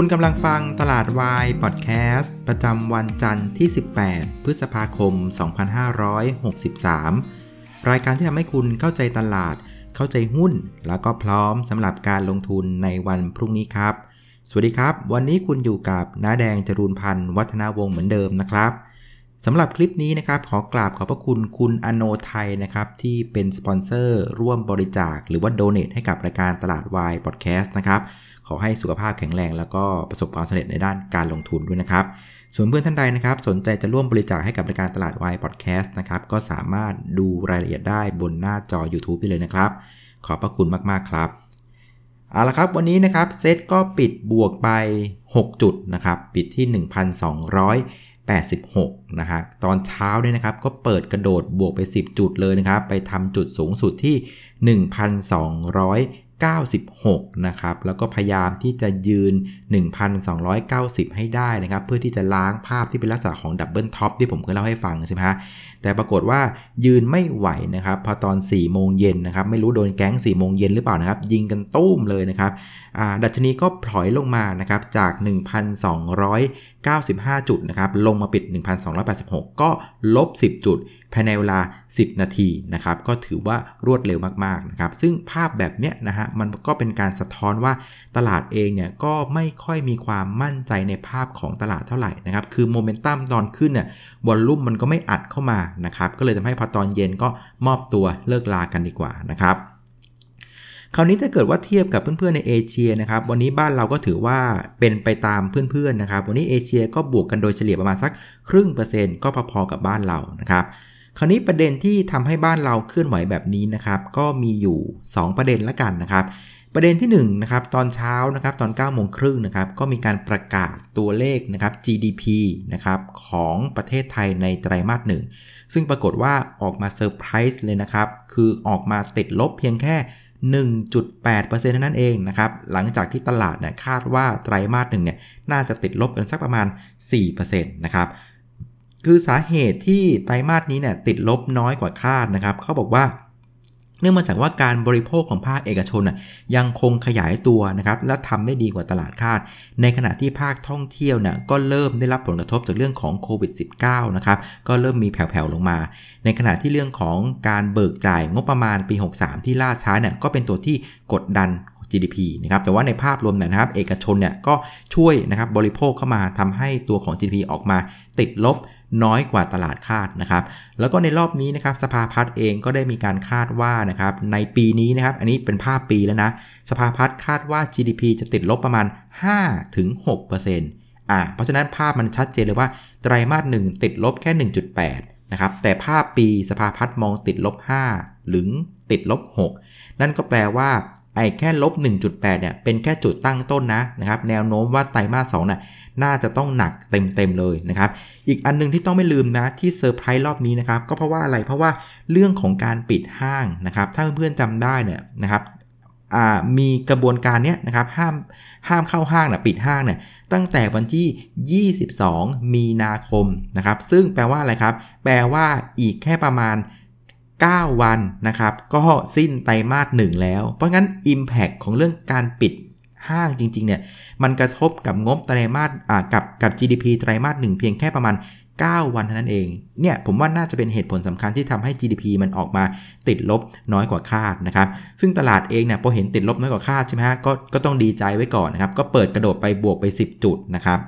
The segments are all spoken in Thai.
คุณกำลังฟังตลาดวายพอดแคสต์ประจำวันจันทร์ที่ 18 พฤษภาคม 2563 รายการที่ทำให้คุณเข้าใจตลาด เข้าใจหุ้น แล้วก็พร้อมสำหรับการลงทุนในวันพรุ่งนี้ครับ สวัสดีครับ วันนี้คุณอยู่กับน้าแดงจรูนพันธ์วัฒนาวงศ์เหมือนเดิมนะครับสำหรับคลิปนี้นะครับ ขอกราบขอบพระคุณคุณอโนไทยนะครับ ที่เป็นสปอนเซอร์ร่วมบริจาค หรือว่าโดเนทให้กับรายการตลาดวายพอดแคสต์นะครับ ขอให้สุขภาพแข็งแรง แล้วก็ประสบความสำเร็จในด้านการลงทุนด้วยนะครับ ส่วนเพื่อนท่านใดนะครับ สนใจจะร่วมบริจาคให้กับรายการตลาดวายพอดแคสต์นะครับก็สามารถดูรายละเอียดได้บนหน้าจอ YouTube ได้เลยนะครับ ขอบพระคุณมากๆครับเอาละครับวันนี้นะครับเซตก็ปิดบวกไป 6 จุดนะครับปิดที่ 1,286 นะฮะตอนเช้าเนี่ยนะครับก็เปิดกระโดดบวกไป 10 จุดเลยนะครับไปทำจุดสูงสุดที่ 1,296 นะครับ แล้วก็พยายามที่จะยืน 1,290 ให้ได้นะครับ เพื่อที่จะล้างภาพที่เป็นลักษณะของ double top ที่ผมเคยเล่าให้ฟังใช่ไหมฮะแต่ปรากฏว่ายืนไม่ไหวนะครับพอตอน4โมงเย็นนะครับไม่รู้โดนแก๊ง4โมงเย็นหรือเปล่านะครับ ยิงกันตุ้มเลยนะครับดัชนีก็ถอยลงมานะครับจาก 1,295 จุดนะครับลงมาปิด 1,286 ก็ลบ 10 จุดภายในเวลา 10 นาทีนะครับก็ถือว่ารวดเร็วมากๆนะครับซึ่งภาพแบบเนี้ยนะฮะมันก็เป็นการสะท้อนว่าตลาดเองเนี่ยก็ไม่ค่อยมีความมั่นใจในภาพของตลาดเท่าไหร่นะครับคือโมเมนตัมตอนขึ้นเนี่ยวอลลุ่มมันก็ไม่อัดเข้ามานะครับ ก็เลยทำให้พอตอนเย็นก็มอบตัวเลิกลากันดีกว่านะครับ คราวนี้ถ้าเกิดว่าเทียบกับเพื่อนๆในเอเชียนะครับ วันนี้บ้านเราก็ถือว่าเป็นไปตามเพื่อนๆนะครับ วันนี้เอเชียก็บวกกันโดยเฉลี่ยประมาณสักครึ่งเปอร์เซ็นต์ก็พอๆกับบ้านเรานะครับคราวนี้ประเด็นที่ทำให้บ้านเราเคลื่อนไหวแบบนี้นะครับ ก็มีอยู่ 2 ประเด็นละกันนะครับ ประเด็นที่1นะครับตอนเช้านะครับตอน9โมงครึ่งนะครับก็มีการประกาศตัวเลขนะครับ GDP นะครับของประเทศไทยในไตรมาสหนึ่งซึ่งปรากฏว่าออกมาเซอร์ไพรส์เลยนะครับ คือออกมาติดลบเพียงแค่ 1.8%เท่านั้นเองนะครับหลังจากที่ตลาดเนี่ยคาดว่าไตรมาสหนึ่งเนี่ยน่าจะติดลบกันสักประมาณ 4%นะครับคือสาเหตุที่ไตรมาสนี้เนี่ยติดลบน้อยกว่าคาดนะครับเขาบอกว่า เนื่องมาจากว่าการบริโภคของภาคเอกชนน่ะยังคงขยายตัวนะครับและทำได้ดีกว่าตลาดคาด ในขณะที่ภาคท่องเที่ยวเนี่ยก็เริ่มได้รับผลกระทบจากเรื่องของโควิด -19 นะครับก็เริ่มมีแผ่วๆลงมา ในขณะที่เรื่องของการเบิกจ่ายงบประมาณปี 63 ที่ล่าช้าเนี่ยก็เป็นตัวที่กดดัน GDP นะครับแต่ว่าในภาพรวมนะครับ เอกชนเนี่ยก็ช่วยนะครับบริโภคเข้ามาทำให้ตัวของ GDP ออกมาติดลบ น้อยกว่าตลาดคาดนะครับ แล้วก็ในรอบนี้นะครับสภาพัฒน์เองก็ได้มีการคาดว่านะครับในปีนี้นะครับ อันนี้เป็นภาพปีแล้วนะ สภาพัฒน์คาดว่า GDP จะติดลบประมาณ 5-6%อ่าเพราะฉะนั้นภาพมันชัดเจนเลยว่าไตรมาสหนึ่งติดลบแค่ 1.8 นะครับ แต่ภาพปีสภาพัฒน์มองติดลบ 5 หรือติดลบ 6 นั่นก็แปลว่า ไอ้แค่ลบ 1.8 เนี่ย เป็นแค่จุดตั้งต้นนะนะครับ แนวโน้มว่าไตรมาส2น่ะ น่าจะต้องหนักเต็มๆเลยนะครับ อีกอันนึงที่ต้องไม่ลืมนะ ที่เซอร์ไพรส์รอบนี้นะครับ ก็เพราะว่าอะไร เพราะว่าเรื่องของการปิดห้างนะครับ ถ้าเพื่อนๆจำได้เนี่ยนะครับมีกระบวนการเนี้นะครับห้ามห้ามเข้าห้างนะปิดห้างเนี่ยตั้งแต่วันที่ 22 มีนาคมนะครับ ซึ่งแปลว่าอะไรครับ แปลว่าอีกแค่ประมาณ 9 วันนะครับ ก็สิ้นไตรมาสหนึ่งแล้ว เพราะงั้น Impact ของเรื่องการปิดห้างจริงๆเนี่ยมันกระทบกับงบไตรมาสกับกับ GDP ไตรมาสหนึ่งเพียงแค่ประมาณ 9 วันเท่านั้นเองเนี่ยผมว่าน่าจะเป็นเหตุผลสำคัญที่ทำให้ GDP มันออกมาติดลบน้อยกว่าคาดนะครับ ซึ่งตลาดเองเนี่ยพอเห็นติดลบน้อยกว่าคาดใช่ไหมฮะก็ก็ต้องดีใจไว้ก่อนนะครับ ก็เปิดกระโดดไปบวกไป 10 จุดนะครับ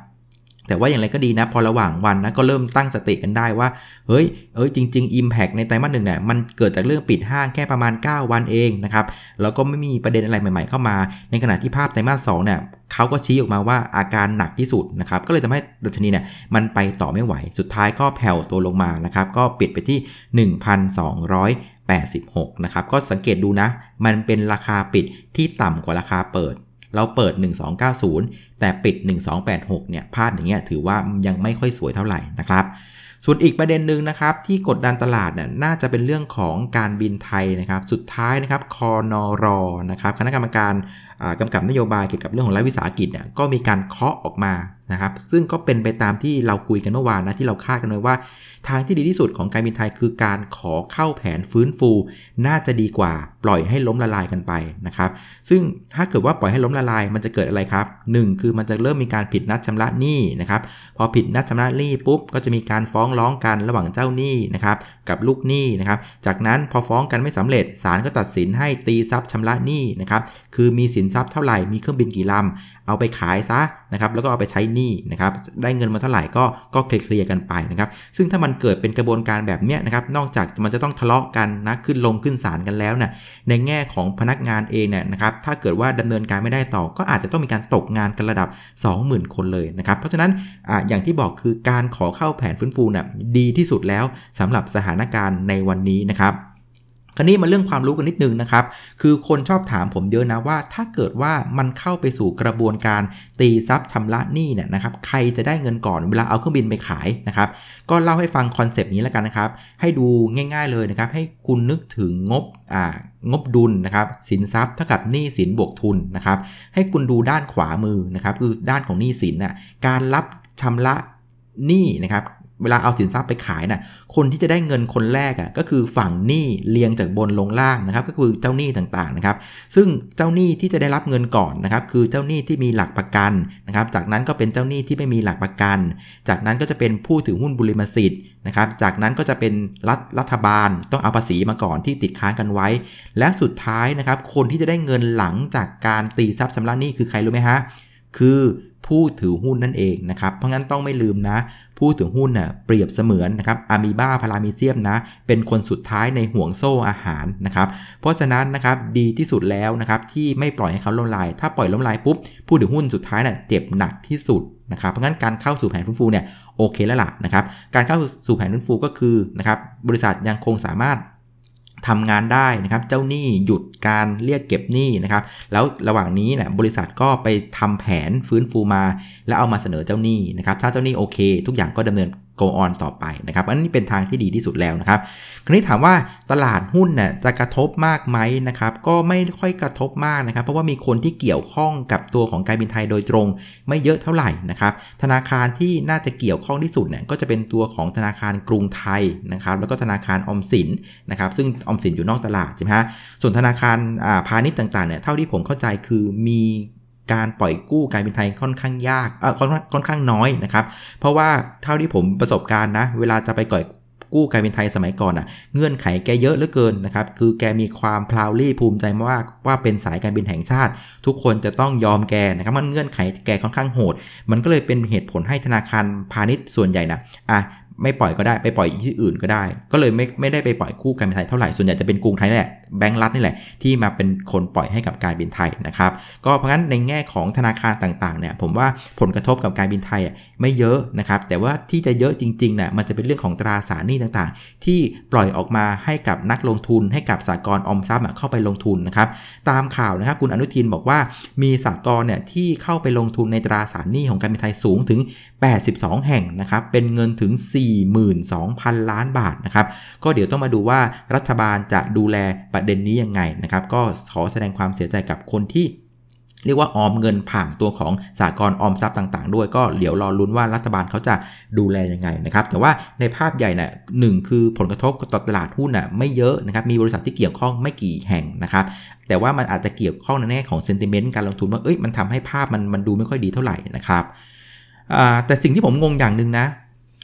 แต่ว่าอย่างไรก็ดีนะ พอระหว่างวันนะก็เริ่มตั้งสติกันได้ว่า เฮ้ย เอ้ยจริง ๆ Impact ในไตรมาสหนึ่งเนี่ยมันเกิดจากเรื่องปิดห้างแค่ประมาณ 9 วันเองนะครับ แล้วก็ไม่มีประเด็นอะไรใหม่ ๆ เข้ามา ในขณะที่ภาพไตรมาสสองเนี่ยเขาก็ชี้ออกมาว่าอาการหนักที่สุดนะครับ ก็เลยทำให้ดัชนีเนี่ยมันไปต่อไม่ไหว สุดท้ายก็แผ่วตัวลงมานะครับ ก็ปิดไปที่ 1,286 นะครับ ก็สังเกตดูนะ มันเป็นราคาปิดที่ต่ำกว่าราคาเปิด เราเปิด 1290 แต่ปิด 1286 เนี่ยภาพอย่างเงี้ยถือว่ายังไม่ค่อยสวยเท่าไหร่นะครับส่วนอีกประเด็นหนึ่งนะครับที่กดดันตลาดน่ยน่าจะเป็นเรื่องของการบินไทยนะครับ สุดท้ายนะครับ คอนอรอนะครับ คณะกรรมการ กำกับนโยบายเกี่ยวกับเรื่องของรัฐวิสาหกิจเนี่ยก็มีการเคาะออกมานะครับซึ่งก็เป็นไปตามที่เราคุยกันเมื่อวานนะที่เราคาดกันไว้ว่า ทางที่ดีที่สุดของการบินไทยคือการขอเข้าแผนฟื้นฟู น่าจะดีกว่าปล่อยให้ล้มละลายกันไปนะครับซึ่งถ้าเกิดว่าปล่อยให้ล้มละลายมันจะเกิดอะไรครับ 1 คือมันจะเริ่มมีการผิดนัดชำระหนี้นะครับพอผิดนัดชำระหนี้ปุ๊บก็จะมีการฟ้องร้องกันระหว่างเจ้าหนี้นะครับ กับลูกหนี้นะครับ จากนั้นพอฟ้องกันไม่สำเร็จศาลก็ตัดสินให้ตีทรัพย์ชำระหนี้นะครับ คือมีสินทรัพย์เท่าไหร่ มีเครื่องบินกี่ลำ เอาไปขายซะนะครับ แล้วก็เอาไปใช้หนี้นะครับ ได้เงินมาเท่าไหร่ก็ก็เคลียร์กันไปนะครับ ซึ่งถ้ามันเกิดเป็นกระบวนการแบบเนี้ยนะครับ นอกจากมันจะต้องทะเลาะกันนะ ขึ้นลงขึ้นศาลกันแล้วนะ่ะ ในแง่ของพนักงานเองเนี่ยนะครับ ถ้าเกิดว่าดำเนินการไม่ได้ต่อ ก็อาจจะต้องมีการตกงานกันระดับ 20,000 คนเลยนะครับ เพราะฉะนั้นออย่างที่บอกคือการขอเข้าแผนฟื้นฟูนะ่ะดีที่สุดแล้วสำหรับสถานการณ์ในวันนี้นะครับคราวนี้มาเรื่องความรู้กันนิดนึงนะครับ คือคนชอบถามผมเยอะนะว่า ถ้าเกิดว่ามันเข้าไปสู่กระบวนการตีทรัพย์ชำระหนี้เนี่ยนะครับ ใครจะได้เงินก่อนเวลาเอาเครื่องบินไปขายนะครับ ก็เล่าให้ฟังคอนเซปต์นี้แล้วกันนะครับ ให้ดูง่าย ๆเลยนะครับ ให้คุณนึกถึงงบอ่างบดุลนะครับ สินทรัพย์เท่ากับหนี้สินบวกทุนนะครับ ให้คุณดูด้านขวามือนะครับ คือด้านของหนี้สินน่ะ การรับชำระหนี้นะครับ เวลาเอาสินทรัพย์ไปขายนะ่ะคนที่จะได้เงินคนแรกอะ่ะก็คือฝั่งหนี้เรียงจากบนลงล่างนะครับ ก็คือเจ้าหนี้ต่างๆนะครับ ซึ่งเจ้าหนี้ที่จะได้รับเงินก่อนนะครับ คือเจ้าหนี้ที่มีหลักประกันนะครับ จากนั้นก็เป็นเจ้าหนี้ที่ไม่มีหลักประกัน จากนั้นก็จะเป็นผู้ถือหุ้นบุริมสิทธิ์นะครับ จากนั้นก็จะเป็นรัฐรัฐบาลต้องเอาภาษีมาก่อนที่ติดค้างกันไว้ และสุดท้ายนะครับ คนที่จะได้เงินหลังจากการตีทรัพย์ชำระหนี้คือใครรู้ไหมฮะคือผู้ถือหุ้นนั่นเองนะครับ เพราะงั้นต้องไม่ลืมนะ ผู้ถือหุ้นน่ะเปรียบเสมือนนะครับอะมีบาพารามีเซียมนะเป็นคนสุดท้ายในห่วงโซ่อาหารนะครับเพราะฉะนั้นนะครับดีที่สุดแล้วนะครับที่ไม่ปล่อยให้เขาล้มลาย ถ้าปล่อยล้มลายปุ๊บผู้ถือหุ้นสุดท้ายน่ะเจ็บหนักที่สุดนะครับเพราะงั้นการเข้าสู่แผนฟื้นฟูเนี่ยโอเคแล้วล่ะนะครับการเข้าสู่แผนฟื้นฟูก็คือนะครับบริษัทยังคงสามารถ ทำงานได้นะครับ เจ้าหนี้หยุดการเรียกเก็บหนี้นะครับ แล้วระหว่างนี้เนี่ยบริษัทก็ไปทำแผนฟื้นฟูมา แล้วเอามาเสนอเจ้าหนี้นะครับ ถ้าเจ้าหนี้โอเค ทุกอย่างก็ดำเนิน go on ต่อไปนะครับ อันนี้เป็นทางที่ดีที่สุดแล้วนะครับ คราวนี้ถามว่าตลาดหุ้นน่ยจะกระทบมากไหมนะครับ ก็ไม่ค่อยกระทบมากนะครับ เพราะว่ามีคนที่เกี่ยวข้องกับตัวของการบินไทยโดยตรง ไม่เยอะเท่าไหร่นะครับ ธนาคารที่น่าจะเกี่ยวข้องที่สุดเนี่ยก็จะเป็นตัวของธนาคารกรุงไทยนะครับ แล้วก็ธนาคารอมสินนะครับ ซึ่งอมสินอยู่นอกตลาดใช่ไหมฮะ ส่วนธนาคารพาณิชย์ต่างๆเนี่ย เท่าที่ผมเข้าใจคือมี การปล่อยกู้การบินไทยค่อนข้างยากเออค่อนข้างน้อยนะครับ เพราะว่าเท่าที่ผมประสบการณ์นะ เวลาจะไปก่อยกู้การบินไทยสมัยก่อนอะเงื่อนไขแกเยอะเหลือเกินนะครับ คือแกมีความพลาวลี่ภูมิใจมากว่าเป็นสายการบินแห่งชาติ ทุกคนจะต้องยอมแกนะครับ มันเงื่อนไขแกค่อนข้างโหด มันก็เลยเป็นเหตุผลให้ธนาคารพาณิชย์ส่วนใหญ่นะอะ ไม่ปล่อยก็ได้ไปปล่อยที่อื่นก็ได้ ก็เลยไม่ไม่ได้ไปปล่อยคู่การบินไทยเท่าไหร่ส่วนใหญ่จะเป็นกรุงไทยแหละแบงก์รัฐนี่แหละที่มาเป็นคนปล่อยให้กับการบินไทยนะครับก็เพราะงั้นในแง่ของธนาคารต่างๆเนี่ยผมว่าผลกระทบกับการบินไทยไม่เยอะนะครับแต่ว่าที่จะเยอะจริงๆเนี่ยมันจะเป็นเรื่องของตราสารหนี้ต่างๆ ที่ปล่อยออกมาให้กับนักลงทุน ให้กับสากลอมทรัพย์เข้าไปลงทุนนะครับตามข่าวนะครับคุณอนุทินบอกว่ามีสากลเนี่ยที่เข้าไปลงทุนในตราสารหนี้ของการบินไทยสูงถึง 82 แห่งนะครับเป็นเงินถึง42,000 ล้านบาทนะครับ ก็เดี๋ยวต้องมาดูว่ารัฐบาลจะดูแลประเด็นนี้ยังไงนะครับ ก็ขอแสดงความเสียใจกับคนที่เรียกว่าออมเงินผ่านตัวของสากลออมทรัพย์ต่างๆ ด้วยก็เดี๋ยวรอลุ้นว่ารัฐบาลเขาจะดูแลยังไงนะครับ แต่ว่าในภาพใหญ่นะ่ะหนึ่งคือผลกระทบต่อตลาดหุ้นน่ะไม่เยอะนะครับ มีบริษัทที่เกี่ยวข้องไม่กี่แห่งนะครับ แต่ว่ามันอาจจะเกี่ยวข้องในแง่ของเซนติเมนต์การลงทุนว่าเอ้ยมันทำให้ภาพมันมันดูไม่ค่อยดีเท่าไหร่นะครับแต่สิ่งที่ผมงงอย่างหนึ่งนะ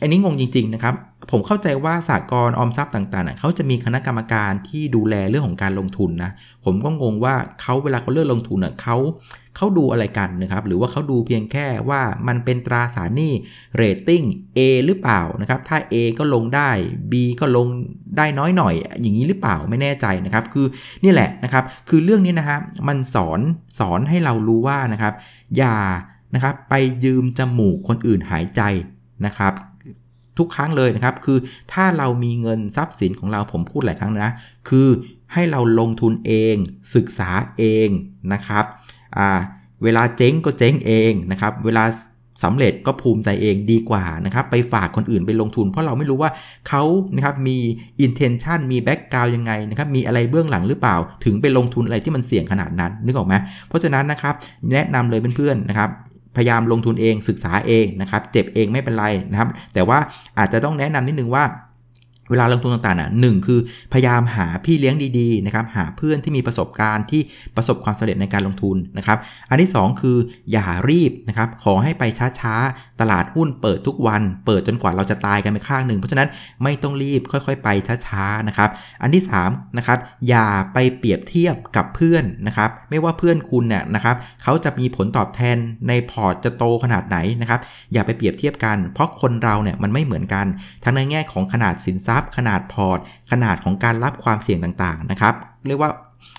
อันนี้งงจริง ๆ นะครับ ผมเข้าใจว่าสากลออมทรัพย์ต่างๆเขาจะมีคณะกรรมการที่ดูแลเรื่องของการลงทุนนะ ผมก็งงว่าเขาเวลาเขาเลือกลงทุนเขาเขาดูอะไรกันนะครับ หรือว่าเขาดูเพียงแค่ว่ามันเป็นตราสารหนี้เรตติ้ง A หรือเปล่านะครับ ถ้า A ก็ลงได้ B ก็ลงได้น้อยหน่อย อย่างนี้หรือเปล่าไม่แน่ใจนะครับ คือนี่แหละนะครับ คือเรื่องนี้นะฮะมันสอนสอนให้เรารู้ว่านะครับ อย่านะครับไปยืมจมูกคนอื่นหายใจนะครับ ทุกครั้งเลยนะครับ คือถ้าเรามีเงินทรัพย์สินของเราผมพูดหลายครั้งนะ คือให้เราลงทุนเอง ศึกษาเองนะครับเวลาเจ๊งก็เจ๊งเองนะครับ เวลาสำเร็จก็ภูมิใจเองดีกว่านะครับ ไปฝากคนอื่นไปลงทุน เพราะเราไม่รู้ว่าเขานะครับมี intention มี background ยังไงนะครับมีอะไรเบื้องหลังหรือเปล่า ถึงไปลงทุนอะไรที่มันเสี่ยงขนาดนั้นนึกออกไหมเพราะฉะนั้นนะครับแนะนำเลยเพื่อนๆนะครับ พยายามลงทุนเองศึกษาเองนะครับ เจ็บเองไม่เป็นไรนะครับ แต่ว่าอาจจะต้องแนะนำนิดนึงว่า เวลาลงทุนต่างๆน่ะหนึ่งคือพยายามหาพี่เลี้ยงดีๆนะครับหาเพื่อนที่มีประสบการณ์ที่ประสบความสำเร็จในการลงทุนนะครับอันที่ 2 คืออย่ารีบนะครับขอให้ไปช้าๆ ตลาดหุ้นเปิดทุกวัน เปิดจนกว่าเราจะตายกันไปข้างหนึ่ง เพราะฉะนั้นไม่ต้องรีบค่อยๆ ไปช้าๆนะครับอันที่3นะครับอย่าไปเปรียบเทียบกับเพื่อนนะครับไม่ว่าเพื่อนคุณเนี่ยนะครับเขาจะมีผลตอบแทนในพอร์ตจะโตขนาดไหนนะครับอย่าไปเปรียบเทียบกัน เพราะคนเราเนี่ยมันไม่เหมือนกัน ทั้งในแง่ของขนาดสินทรัพย์ ขนาดพอร์ต ขนาดของการรับความเสี่ยงต่างๆนะครับ เรียกว่า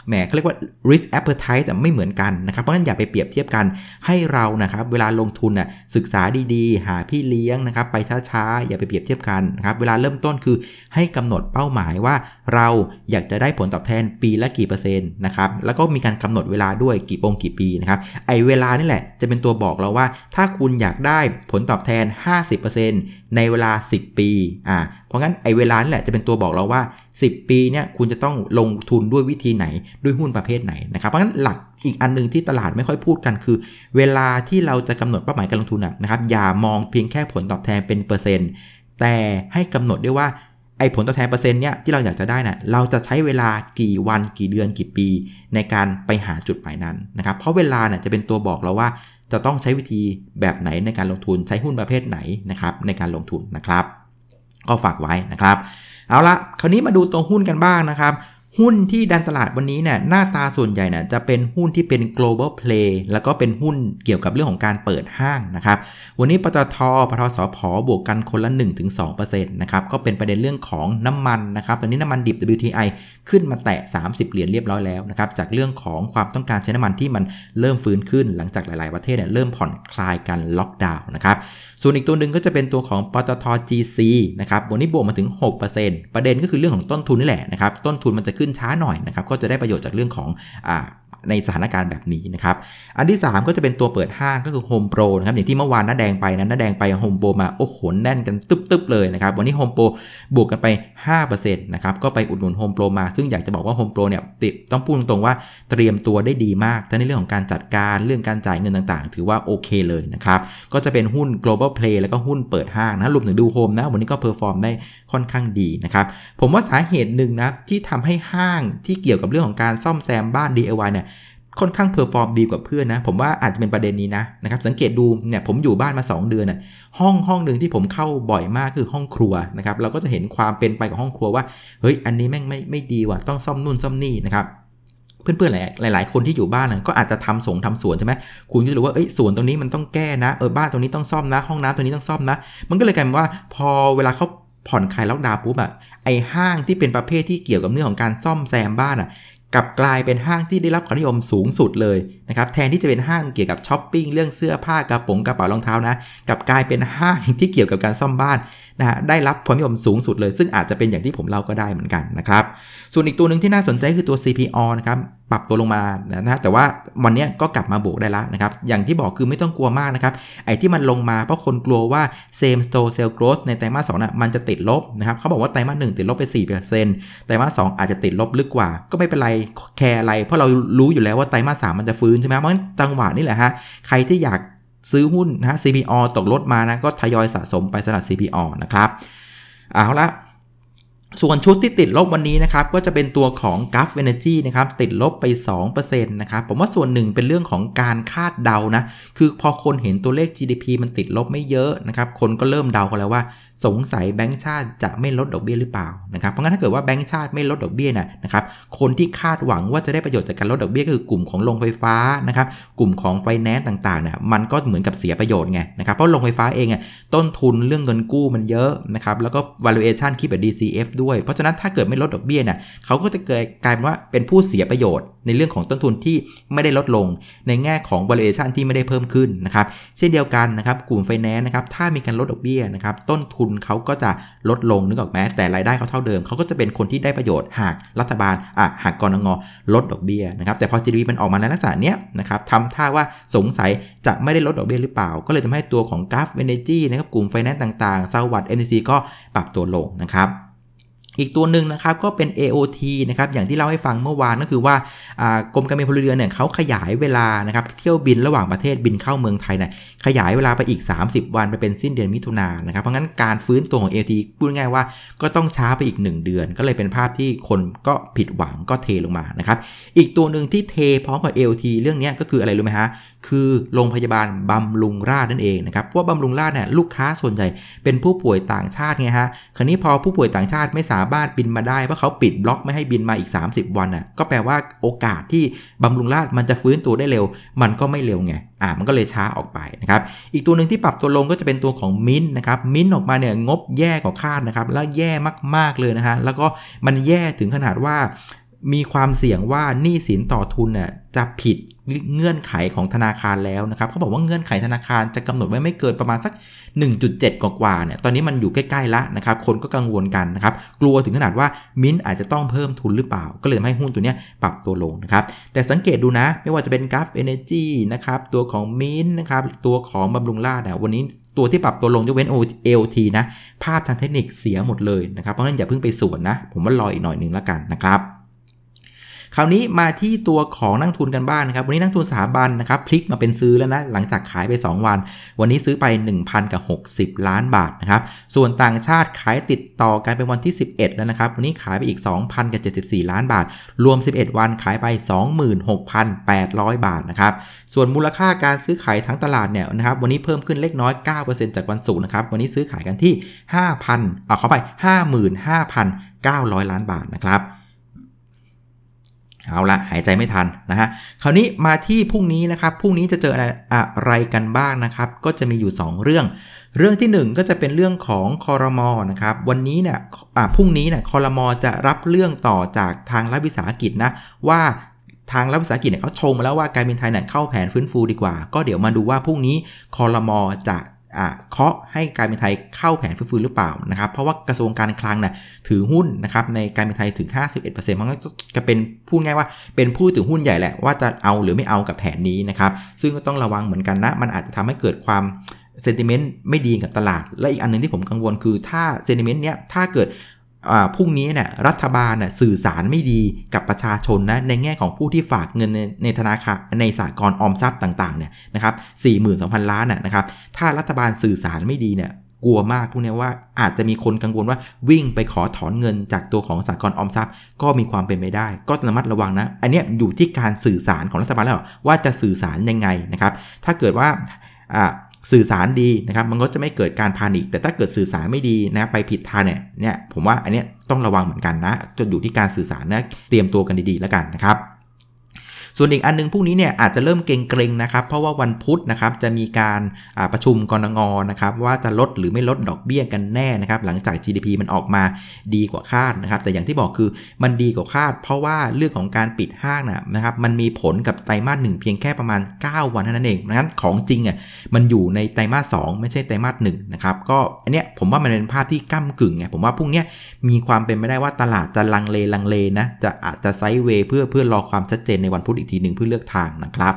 แหมเขาเรียกว่า risk appetite ไม่เหมือนกันนะครับ เพราะฉะนั้นอย่าไปเปรียบเทียบกันให้เรานะครับ เวลาลงทุนน่ะศึกษาดีๆ หาพี่เลี้ยงนะครับ ไปช้าๆ อย่าไปเปรียบเทียบกันนะครับ เวลาเริ่มต้นคือให้กำหนดเป้าหมายว่าเราอยากจะได้ผลตอบแทนปีละกี่เปอร์เซ็นต์นะครับ แล้วก็มีการกำหนดเวลาด้วยกี่ปงกี่ปีนะครับ ไอเวลานี่แหละจะเป็นตัวบอกเราว่า ถ้าคุณอยากได้ผลตอบแทน 50%ในเวลา 10 ปี อ่า เพราะงั้นไอเวลานี่แหละจะเป็นตัวบอกเราว่า 10 ปีเนี่ยคุณจะต้องลงทุนด้วยวิธีไหนด้วยหุ้นประเภทไหนนะครับ เพราะงั้นหลักอีกอันนึงที่ตลาดไม่ค่อยพูดกันคือ เวลาที่เราจะกำหนดเป้าหมายการลงทุนนะครับ อย่ามองเพียงแค่ผลตอบแทนเป็นเปอร์เซ็นต์ แต่ให้กำหนดด้วยว่าไอ้ผลตอบแทนเปอร์เซ็นต์เนี่ยที่เราอยากจะได้นะ่ะเราจะใช้เวลากี่วันกี่เดือนกี่ปี ในการไปหาจุดหมายนั้นนะครับ เพราะเวลาเนี่ยจะเป็นตัวบอกเราว่า จะต้องใช้วิธีแบบไหนในการลงทุนใช้หุ้นประเภทไหนนะครับในการลงทุนนะครับ ก็ฝากไว้นะครับ เอาละคราวนี้มาดูตัวหุ้นกันบ้างนะครับ หุ้นที่ดันตลาดวันนี้เนี่ยหน้าตาส่วนใหญ่เนี่ยจะเป็นหุ้นที่เป็น global play แล้วก็เป็นหุ้นเกี่ยวกับเรื่องของการเปิดห้างนะครับ วันนี้ปตทปตทสพบวกกันคนละ 1-2%นะครับ ก็เป็นประเด็นเรื่องของน้ำมันนะครับ ตอนนี้น้ำมันดิบ WTI ขึ้นมาแตะ 30 เหรียญเรียบร้อยแล้วนะครับ จากเรื่องของความต้องการใช้น้ำมันที่มันเริ่มฟื้นขึ้น หลังจากหลาย ๆ ประเทศเนี่ยเริ่มผ่อนคลายกันล็อกดาวน์นะครับ ส่วนอีกตัวหนึ่งก็จะเป็นตัวของปตท GC นะครับ วันนี้บวกมาถึง 6%ประเด็นก็คือเรื่องของต้นทุนนี่แหละนะครับ ต้นทุนมันจะขึ้นช้าหน่อยนะครับก็จะได้ประโยชน์จากเรื่องของอ่า ในสถานการณ์แบบนี้นะครับ อันที่ 3 ก็จะเป็นตัวเปิดห้างก็คือ Home Pro นะครับอย่างที่เมื่อวานน้าแดงไปนะน้าแดงไป Home Pro มาโอ้โหแน่นกันตึ๊บๆเลยนะครับ วันนี้ Home Pro บวกกันไป 5%นะครับก็ไปอุดหนุน Home Pro มา ซึ่งอยากจะบอกว่า Home Pro เนี่ยติดต้องพูดตรงๆว่าเตรียมตัวได้ดีมาก ทั้งในเรื่องของการจัดการเรื่องการจ่ายเงินต่างๆ ถือว่าโอเคเลยนะครับก็จะเป็นหุ้น global play แล้วก็หุ้นเปิดห้างนะรวมถึงดูโฮมนะวันนี้ก็ perform ได้ค่อนข้างดีนะครับผมว่าสาเหตุหนึ่งนะที่ทำให้ห้างที่เกี่ยวกับเรื่องของการซ่อมแซมบ้าน DIY เนี่ย ค่อนข้าง perform ดีกว่าเพื่อนนะ ผมว่าอาจจะเป็นประเด็นนี้นะนะครับ สังเกตดูเนี่ยผมอยู่บ้านมา 2 เดือนน่ะห้องห้องหนึ่งที่ผมเข้าบ่อยมากคือห้องครัวนะครับ เราก็จะเห็นความเป็นไปของห้องครัวว่า เฮ้ย อันนี้แม่งไม่ไม่ดีว่ะ ต้องซ่อมนู่นซ่อมนี่นะครับเพื่อนๆหลายหลายคนที่อยู่บ้านก็อาจจะทำสงทำสวนใช่ไหมคุณก็รู้ว่าเอ้ยสวนตรงนี้มันต้องแก้นะเออบ้านตรงนี้ต้องซ่อมนะ ห้องน้ำตรงนี้ต้องซ่อมนะ มันก็เลยกลายเป็นว่า พอเวลาเขาผ่อนคลายล็อกดาวน์ปุ๊บอะไอห้างที่เป็นประเภทที่เกี่ยวกับเรื่องของการซ่อมแซมบ้านอะ กับกลายเป็นห้างที่ได้รับความนิยมสูงสุดเลยนะครับแทนที่จะเป็นห้างเกี่ยวกับช้อปปิ้งเรื่องเสื้อผ้ากระป๋องกระเป๋ารองเท้านะกับกลายเป็นห้างที่เกี่ยวกับการซ่อมบ้าน นะได้รับความนิยมสูงสุดเลย ซึ่งอาจจะเป็นอย่างที่ผมเล่าก็ได้เหมือนกันนะครับ ส่วนอีกตัวหนึ่งที่น่าสนใจคือตัว CPO นะครับปรับตัวลงมานะแต่ว่าวันนี้ก็กลับมาบวกได้แล้วนะครับ อย่างที่บอกคือไม่ต้องกลัวมากนะครับ ไอ้ที่มันลงมาเพราะคนกลัวว่า same store sales growth ในไตรมาสสองน่ะมันจะติดลบนะครับ เขาบอกว่าไตรมาสหนึ่งติดลบไป 4%ไตรมาสสองอาจจะติดลบลึกกว่า ก็ไม่เป็นไรแคร์อะไร เพราะเรารู้อยู่แล้วว่าไตรมาสสามมันจะฟื้นใช่ไหมเพราะฉะนั้นจังหวะนี้แหละฮะใครที่อยาก ซื้อหุ้นนะ CPO ตกลดมานะก็ทยอยสะสมไปสำหรับ CPO นะครับ เอาละ ส่วนชุดที่ติดลบวันนี้นะครับก็จะเป็นตัวของ g u f Energy นะครับติดลบไป2%นะครับผมว่าส่วนหนึ่งเป็นเรื่องของการคาดเดานะ คือพอคนเห็นตัวเลข GDP มันติดลบไม่เยอะนะครับคนก็เริ่มเดากันแล้วว่า สงสัยแบงก์ชาติจะไม่ลดดอกเบี้ยหรือเปล่านะครับเพราะงั้นถ้าเกิดว่าแบงก์ชาติไม่ลดดอกเบี้ยนะนะครับคนที่คาดหวังว่าจะได้ประโยชน์จากการลดดอกเบี้ยก็คือกลุ่มของโรงไฟฟ้านะครับกลุ่มของไฟแนนซ์ต่างๆนี่ยมันก็เหมือนกับเสียประโยชน์ไงนะครับเพราะโรงไฟฟ้าเองอะต้นทุนเรื่องเงินกู้มันเยอะนะครับแล้วก็ valuation คิดแบบ DCF ด้วย เพราะฉะนั้นถ้าเกิดไม่ลดดอกเบี้ยเนี่ยเขาก็จะเกิดกลายเป็นว่าเป็นผู้เสียประโยชน์ ในเรื่องของต้นทุนที่ไม่ได้ลดลง ในแง่ของ valuation ที่ไม่ได้เพิ่มขึ้นนะครับเช่นเดียวกันนะครับกลุ่มไฟแนนซ์นะครับถ้ามีการลดดอกเบี้ยนะครับต้นทุนเขาก็จะลดลงนึกออกไหมแต่รายได้เขาเท่าเดิมเขาก็จะเป็นคนที่ได้ประโยชน์หากรัฐบาลอะหากกนง. ลดดอกเบี้ยนะครับแต่พอ GDP มันออกมาในลักษณะเนี้ยนะครับทำท่าว่าสงสัยจะไม่ได้ลดดอกเบี้ยหรือเปล่า ก็เลยทำให้ตัวของ Gulf Energy นะครับกลุ่มไฟแนนซ์ต่างๆ SAWAD MTC ก็ปรับตัวลงนะครับ อีกตัวหนึ่งนะครับก็เป็น AOT นะครับอย่างที่เล่าให้ฟังเมื่อวานก็คือว่ากรมการบินพลเรือนเนี่ยเขาขยายเวลานะครับเที่ยวบินระหว่างประเทศบินเข้าเมืองไทยเนี่ยขยายเวลาไปอีก 30 วันไปเป็นสิ้นเดือนมิถุนายนนะครับเพราะงั้นการฟื้นตัวของ AOT พูดง่ายว่าก็ต้องช้าไปอีก 1 เดือน ก็เลยเป็นภาพที่คนก็ผิดหวังก็เทลงมานะครับอีกตัวหนึ่งที่เทพร้อมกับ AOT เรื่องนี้ก็คืออะไรรู้ไหมฮะคือโรงพยาบาลบำรุงราษนั่นเองนะครับเพราะบำรุงราษเนี่ยลูกค้าส่วนใหญ่เป็นผู้ป่วยต่างชาติไงฮะคราวนี้พอผู้ป่วยต่างชาติไม่สามารถบินมาได้เพราะเขาปิดบล็อกไม่ให้บินมาอีก 30 วันอะก็แปลว่าโอกาสที่บำรุงราษมันจะฟื้นตัวได้เร็ว มันก็ไม่เร็วไงอ่ามันก็เลยช้าออกไปนะครับอีกตัวหนึ่งที่ปรับตัวลงก็จะเป็นตัวของมินนะครับมินออกมาเนี่ยงบแย่กว่าคาดนะครับแล้วแย่มากๆเลยนะฮะแล้วก็มันแย่ถึงขนาดว่า มีความเสี่ยงว่าหนี้สินต่อทุนเนี่ยจะผิดเงื่อนไขของธนาคารแล้วนะครับเขาบอกว่าเงื่อนไขธนาคารจะกำหนดไว้ไม่เกินประมาณสัก 1.7 กว่าๆเนี่ยตอนนี้มันอยู่ใกล้ๆล้วนะครับคนก็กังวลกันนะครับกลัวถึงขนาดว่ามิ้นอาจจะต้องเพิ่มทุนหรือเปล่า ก็เลยทำให้หุ้นตัวนี้ปรับตัวลงนะครับแต่สังเกตดูนะ ไม่ว่าจะเป็นกราฟเอเนจีนะครับตัวของมิ้นนะครับตัวของบำรุงราดเนี่ยวันนี้ตัวที่ปรับตัวลงยกเว้น OLT นะ ภาพทางเทคนิคเสียหมดเลยนะครับ เพราะฉะนั้นอย่าเพิ่งไปสวนนะ ผมว่ารออีกหน่อยหนึ่งแล้วกันนะครับ คราวนี้มาที่ตัวของนักทุนกันบ้างนนะครับ วันนี้นักทุนสถาบันนะครับพลิกมาเป็นซื้อแล้วนะ หลังจากขายไป 2 วัน วันนี้ซื้อไป 1,000กับ60 ล้านบาทนะครับ ส่วนต่างชาติขายติดต่อกันเป็นวันที่ 11 แล้วนะครับ วันนี้ขายไปอีก 2,000กับ74 ล้านบาท รวม 11 วันขายไป 26,800 บาทนะครับ ส่วนมูลค่าการซื้อขายทั้งตลาดเนี่ยนะครับ วันนี้เพิ่มขึ้นเล็กน้อย 9%จากวันศุกร์นะครับ วันนี้ซื้อขายกันที่ 5,000เอาเข้าไป 55,900 ล้านบาทนะครับ เอาละหายใจไม่ทันนะฮะคราวนี้มาที่พรุ่งนี้นะครับพรุ่งนี้จะเจออะไรกันบ้างนะครับ ก็จะมีอยู่ 2 เรื่อง เรื่องที่ 1 ก็จะเป็นเรื่องของคอรมอนะครับวันนี้เนี่ยพรุ่งนี้เนี่ยคอรมอจะรับเรื่องต่อจากทางรัฐวิสาหกิจนะว่าทางรัฐวิสาหกิจเนี่ยเขาชงมาแล้วว่าการบินไทยเนี่ยเข้าแผนฟื้นฟูดีกว่า ก็เดี๋ยวมาดูว่าพรุ่งนี้คอรมอจะ เคาะให้การบินไทยเข้าแผนฟื้นหรือเปล่านะครับ เพราะว่ากระทรวงการคลังนะ่ะถือหุ้นนะครับในการบินไทยถึง 51%มันก็จะเป็นพูดง่ายว่าเป็นผู้ถือหุ้นใหญ่แหละว่าจะเอาหรือไม่เอากับแผนนี้นะครับ ซึ่งก็ต้องระวังเหมือนกันนะ มันอาจจะทำให้เกิดความเซนติเมนต์ไม่ดีกับตลาด และอีกอันนึงที่ผมกังวลคือถ้าเซนติเมนต์เนี้ยถ้าเกิด พรุ่งนี้เนี่ยรัฐบาลน่ยสื่อสารไม่ดีกับประชาชนนะในแง่ของผู้ที่ฝากเงินในในธนาคารในสากลออมทรัพย์ต่างๆเนี่ยนะครับสี่หมื่นสองพันล้านน่ะครับถ้ารัฐบาลสื่อสารไม่ดีเนี่ยกลัวมากพวกนี้ว่าอาจจะมีคนกังวลว่าวิ่งไปขอถอนเงินจากตัวของสากลออมทรัพย์ ก็มีความเป็นไปได้ ก็ระมัดระวังนะ อันนี้อยู่ที่การสื่อสารของรัฐบาลแล้วว่าจะสื่อสารยังไงนะครับ ถ้าเกิดว่า สื่อสารดีนะครับมันก็จะไม่เกิดการพานิคแต่ถ้าเกิดสื่อสารไม่ดีนะไปผิดทางเนี่ยเนี่ยผมว่าอันนี้ต้องระวังเหมือนกันนะจนอยู่ที่การสื่อสารนะเตรียมตัวกันดีๆแล้วกันนะครับ ส่วนอีกอันนึงพรุ่งนี้เนี่ยอาจจะเริ่มเกรงๆนะครับ เพราะว่าวันพุธนะครับจะมีการประชุมกรงงนะครับว่าจะลดหรือไม่ลดดอกเบี้ยกันแน่นะครับหลังจาก GDP มันออกมาดีกว่าคาดนะครับ แต่อย่างที่บอกคือมันดีกว่าคาด เพราะว่าเรื่องของการปิดห้างนะครับมันมีผลกับไตรมาสหนึ่งเพียงแค่ประมาณ 9 วันเท่านั้นเองนั้นของจริงอะมันอยู่ในไตรมาส2ไม่ใช่ไตรมาสหนึ่งนะครับก็อันเนี้ยผมว่ามันเป็นภาพที่ก้ากึ่งไงผมว่าพรุ่งนี้มีความเป็นไปได้ว่าตลาดจะลังเลลังเลนะจะอาจจะไซด์เวย์เพื่อเพื่อรอความชัดเจนในวันพุธอีกทีหนึ่งเพื่อเลือกทางนะครับ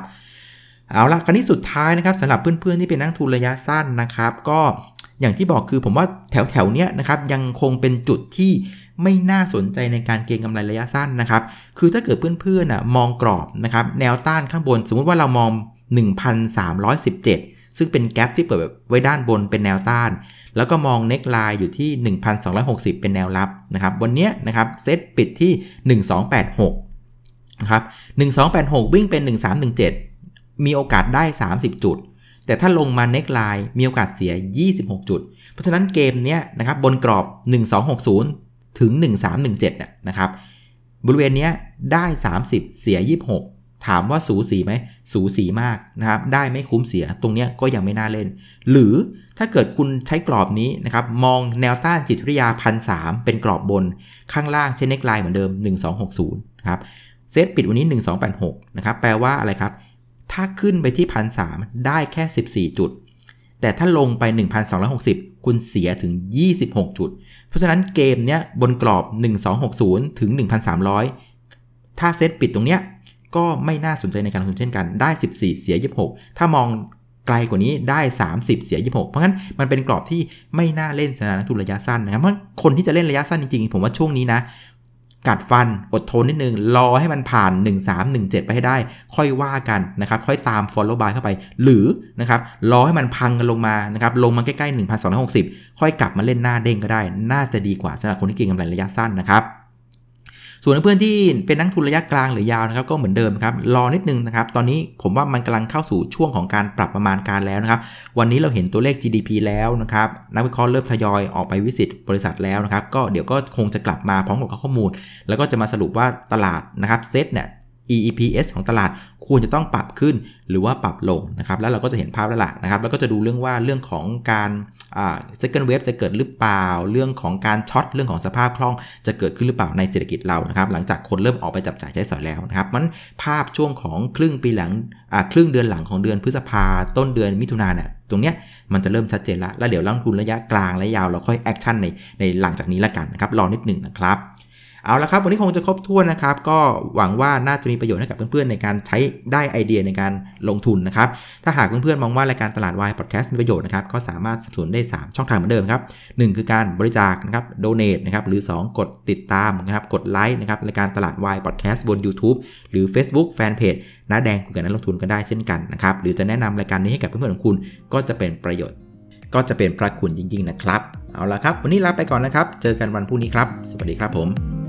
เอาละคันนี้สุดท้ายนะครับสำหรับเพื่อนๆที่เป็นนักทุนระยะสั้นนะครับ ก็อย่างที่บอกคือผมว่าแถวๆเนี้ยนะครับยังคงเป็นจุดที่ไม่น่าสนใจในการเก็งกำไรระยะสั้นนะครับ คือถ้าเกิดเพื่อนๆอะมองกรอบนะครับแนวต้านข้างบน สมมุติว่าเรามอง 1,317 ซึ่งเป็นแกลบที่เปิดไว้ด้านบนเป็นแนวต้าน แล้วก็มองเน็กไลน์อยู่ที่ 1,260 เป็นแนวรับนะครับ วันนี้นะครับเซตปิดที่ 1286 นะครับ1286 วิ่งเป็น 1317 มีโอกาสได้ 30 จุด แต่ถ้าลงมาเน็กไลน์มีโอกาสเสีย 26 จุด เพราะฉะนั้นเกมนี้นะครับบนกรอบ 1260 ถึง 1317นะครับบริเวณนี้ได้ 30 เสีย 26 ถามว่าสูสีไหม สูสีมากนะครับ ได้ไม่คุ้มเสีย ตรงเนี้ยก็ยังไม่น่าเล่น หรือถ้าเกิดคุณใช้กรอบนี้นะครับ มองแนวต้านจิตวิทยาพันสเป็นกรอบบน ข้างล่างเช่นเน็กไลน์เหมือนเดิม 1260นะครับ เซตปิดวันนี้ 1286 นะครับ แปลว่าอะไรครับ ถ้าขึ้นไปที่พันสได้แค่ 14 จุด แต่ถ้าลงไป 1,260 คุณเสียถึง 26 จุด เพราะฉะนั้นเกมเนี้ยบนกรอบ 1260 ถึง 1,300 ถ้าเซตปิดตรงเนี้ยก็ไม่น่าสนใจในการลงทุนเช่นกัน ได้ 14 เสีย 26 ถ้ามองไกลกว่านี้ได้ 30 เสีย 26 เพราะงั้นมันเป็นกรอบที่ไม่น่าเล่นสำหรับนักทุนระยะสั้นนะครับ เพราะคนที่จะเล่นระยะสั้นจริงๆ ผมว่าช่วงนี้นะ กัดฟันอดทนนิดนึง รอให้มันผ่าน 1317 ไปให้ได้ ค่อยว่ากันนะครับ ค่อยตาม follow by เข้าไป หรือนะครับรอให้มันพังกันลงมานะครับลงมาใกล้ๆ 1,260 ค่อยกลับมาเล่นหน้าเด้งก็ได้ น่าจะดีกว่าสำหรับคนที่เก่งกำไรระยะสั้นนะครับ ส่วนเพื่อนที่เป็นนักทุนระยะกลางหรือยาวนะครับก็เหมือนเดิมครับรอนิดนึงนะครับตอนนี้ผมว่ามันกำลังเข้าสู่ช่วงของการปรับประมาณการแล้วนะครับวันนี้เราเห็นตัวเลข GDP แล้วนะครับนักวิเคราะห์เริ่มทยอยออกไปวิสิตบริษัทแล้วนะครับก็เดี๋ยวก็คงจะกลับมาพร้อมกับข้อมูล แล้วก็จะมาสรุปว่าตลาดนะครับเซ็ตเนี่ย EEPS ของตลาดควรจะต้องปรับขึ้นหรือว่าปรับลงนะครับแล้วเราก็จะเห็นภาพแล้วล่ะนะครับแล้วก็จะดูเรื่องว่าเรื่องของการ second wave จะเกิดหรือเปล่า เรื่องของการ short เรื่องของสภาพคล่อง จะเกิดขึ้นหรือเปล่าในเศรษฐกิจเรานะครับ หลังจากคนเริ่มออกไปจับจ่ายใช้สอยแล้วนะครับ มันภาพช่วงของครึ่งปีหลังครึ่งเดือนหลังของเดือนพฤษภาต้นเดือนมิถุนาเนี่ยตรงเนี้ยมันจะเริ่มชัดเจนละแล้วเดี๋ยวลงทุนระยะกลางและยาวเราค่อย action ในในหลังจากนี้ละกันนะครับรอนิดหนึ่งนะครับ เอาละครับวันนี้คงจะครบถ้วนนะครับ ก็หวังว่าน่าจะมีประโยชน์ให้กับเพื่อนๆในการใช้ได้ไอเดียในการลงทุนนะครับ ถ้าหากเพื่อนๆมองว่ารายการตลาดวายพอดแคสต์มีประโยชน์นะครับก็สามารถสนับสนุนได้ 3 ช่องทางเหมือนเดิมครับหคือการบริจาคนะครับโดเน a นะครับหรือ 2 กดติดตามนะครับกดไลค์นะครับรายการตลาดวายพอดแคสต์บน YouTube หรือ Facebook Fanpage น้าแดงคุยกันนักลงทุนก็ได้เช่นกันนะครับหรือจะแนะนำรายการนี้ให้กับเพื่อนๆของคุณก็จะเป็นประโยชน์ ก็จะเป็นพระคุณจริงๆนะครับ เอาละครับ วันนี้ลาไปก่อนนะครับ เจอกันวันพรุ่งนี้ครับ สวัสดีครับผม